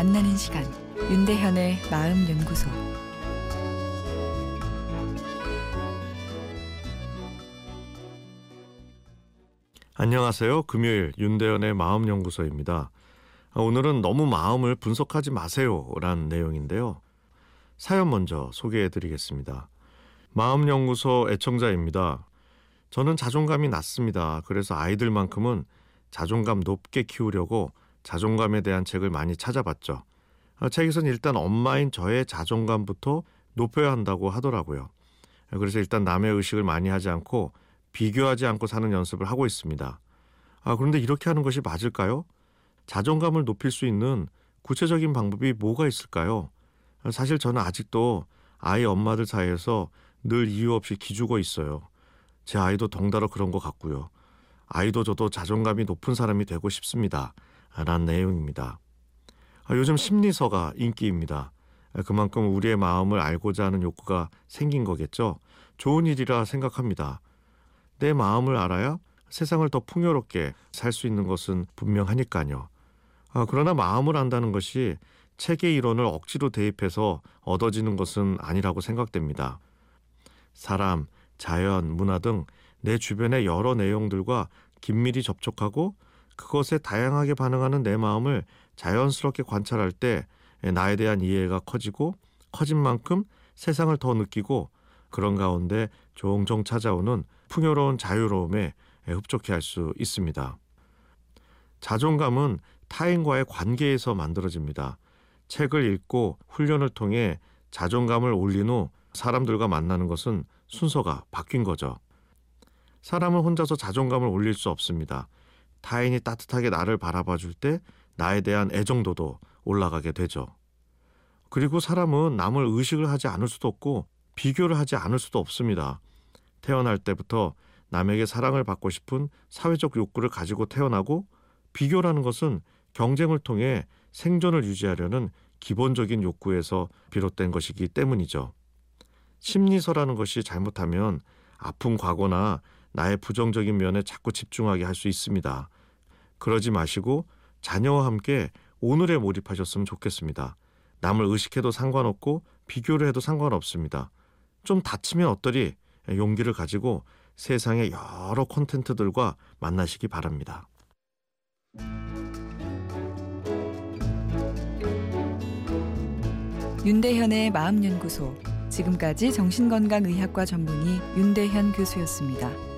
만나는 시간 윤대현의 마음 연구소 안녕하세요. 금요일 윤대현의 마음 연구소입니다. 오늘은 너무 마음을 분석하지 마세요라는 내용인데요. 사연 먼저 소개해 드리겠습니다. 마음 연구소 애청자입니다. 저는 자존감이 낮습니다. 그래서 아이들만큼은 자존감 높게 키우려고 자존감에 대한 책을 많이 찾아봤죠. 아, 책에서는 일단 엄마인 저의 자존감부터 높여야 한다고 하더라고요. 그래서 일단 남의 의식을 많이 하지 않고 비교하지 않고 사는 연습을 하고 있습니다. 아, 그런데 이렇게 하는 것이 맞을까요? 자존감을 높일 수 있는 구체적인 방법이 뭐가 있을까요? 사실 저는 아직도 아이 엄마들 사이에서 늘 이유 없이 기죽어 있어요. 제 아이도 덩달아 그런 것 같고요. 아이도 저도 자존감이 높은 사람이 되고 싶습니다. 라는 내용입니다. 아, 요즘 심리서가 인기입니다. 그만큼 우리의 마음을 알고자 하는 욕구가 생긴 거겠죠. 좋은 일이라 생각합니다. 내 마음을 알아야 세상을 더 풍요롭게 살 수 있는 것은 분명하니까요. 아, 그러나 마음을 안다는 것이 책의 이론을 억지로 대입해서 얻어지는 것은 아니라고 생각됩니다. 사람, 자연, 문화 등 내 주변의 여러 내용들과 긴밀히 접촉하고 그것에 다양하게 반응하는 내 마음을 자연스럽게 관찰할 때 나에 대한 이해가 커지고 커진 만큼 세상을 더 느끼고 그런 가운데 종종 찾아오는 풍요로운 자유로움에 흡족해 할 수 있습니다. 자존감은 타인과의 관계에서 만들어집니다. 책을 읽고 훈련을 통해 자존감을 올린 후 사람들과 만나는 것은 순서가 바뀐 거죠. 사람은 혼자서 자존감을 올릴 수 없습니다. 타인이 따뜻하게 나를 바라봐 줄 때 나에 대한 애정도도 올라가게 되죠. 그리고 사람은 남을 의식을 하지 않을 수도 없고 비교를 하지 않을 수도 없습니다. 태어날 때부터 남에게 사랑을 받고 싶은 사회적 욕구를 가지고 태어나고 비교라는 것은 경쟁을 통해 생존을 유지하려는 기본적인 욕구에서 비롯된 것이기 때문이죠. 심리서라는 것이 잘못하면 아픈 과거나 나의 부정적인 면에 자꾸 집중하게 할 수 있습니다. 그러지 마시고 자녀와 함께 오늘에 몰입하셨으면 좋겠습니다. 남을 의식해도 상관없고 비교를 해도 상관없습니다. 좀 다치면 어떠리 용기를 가지고 세상의 여러 콘텐츠들과 만나시기 바랍니다. 윤대현의 마음연구소 지금까지 정신건강의학과 전문의 윤대현 교수였습니다.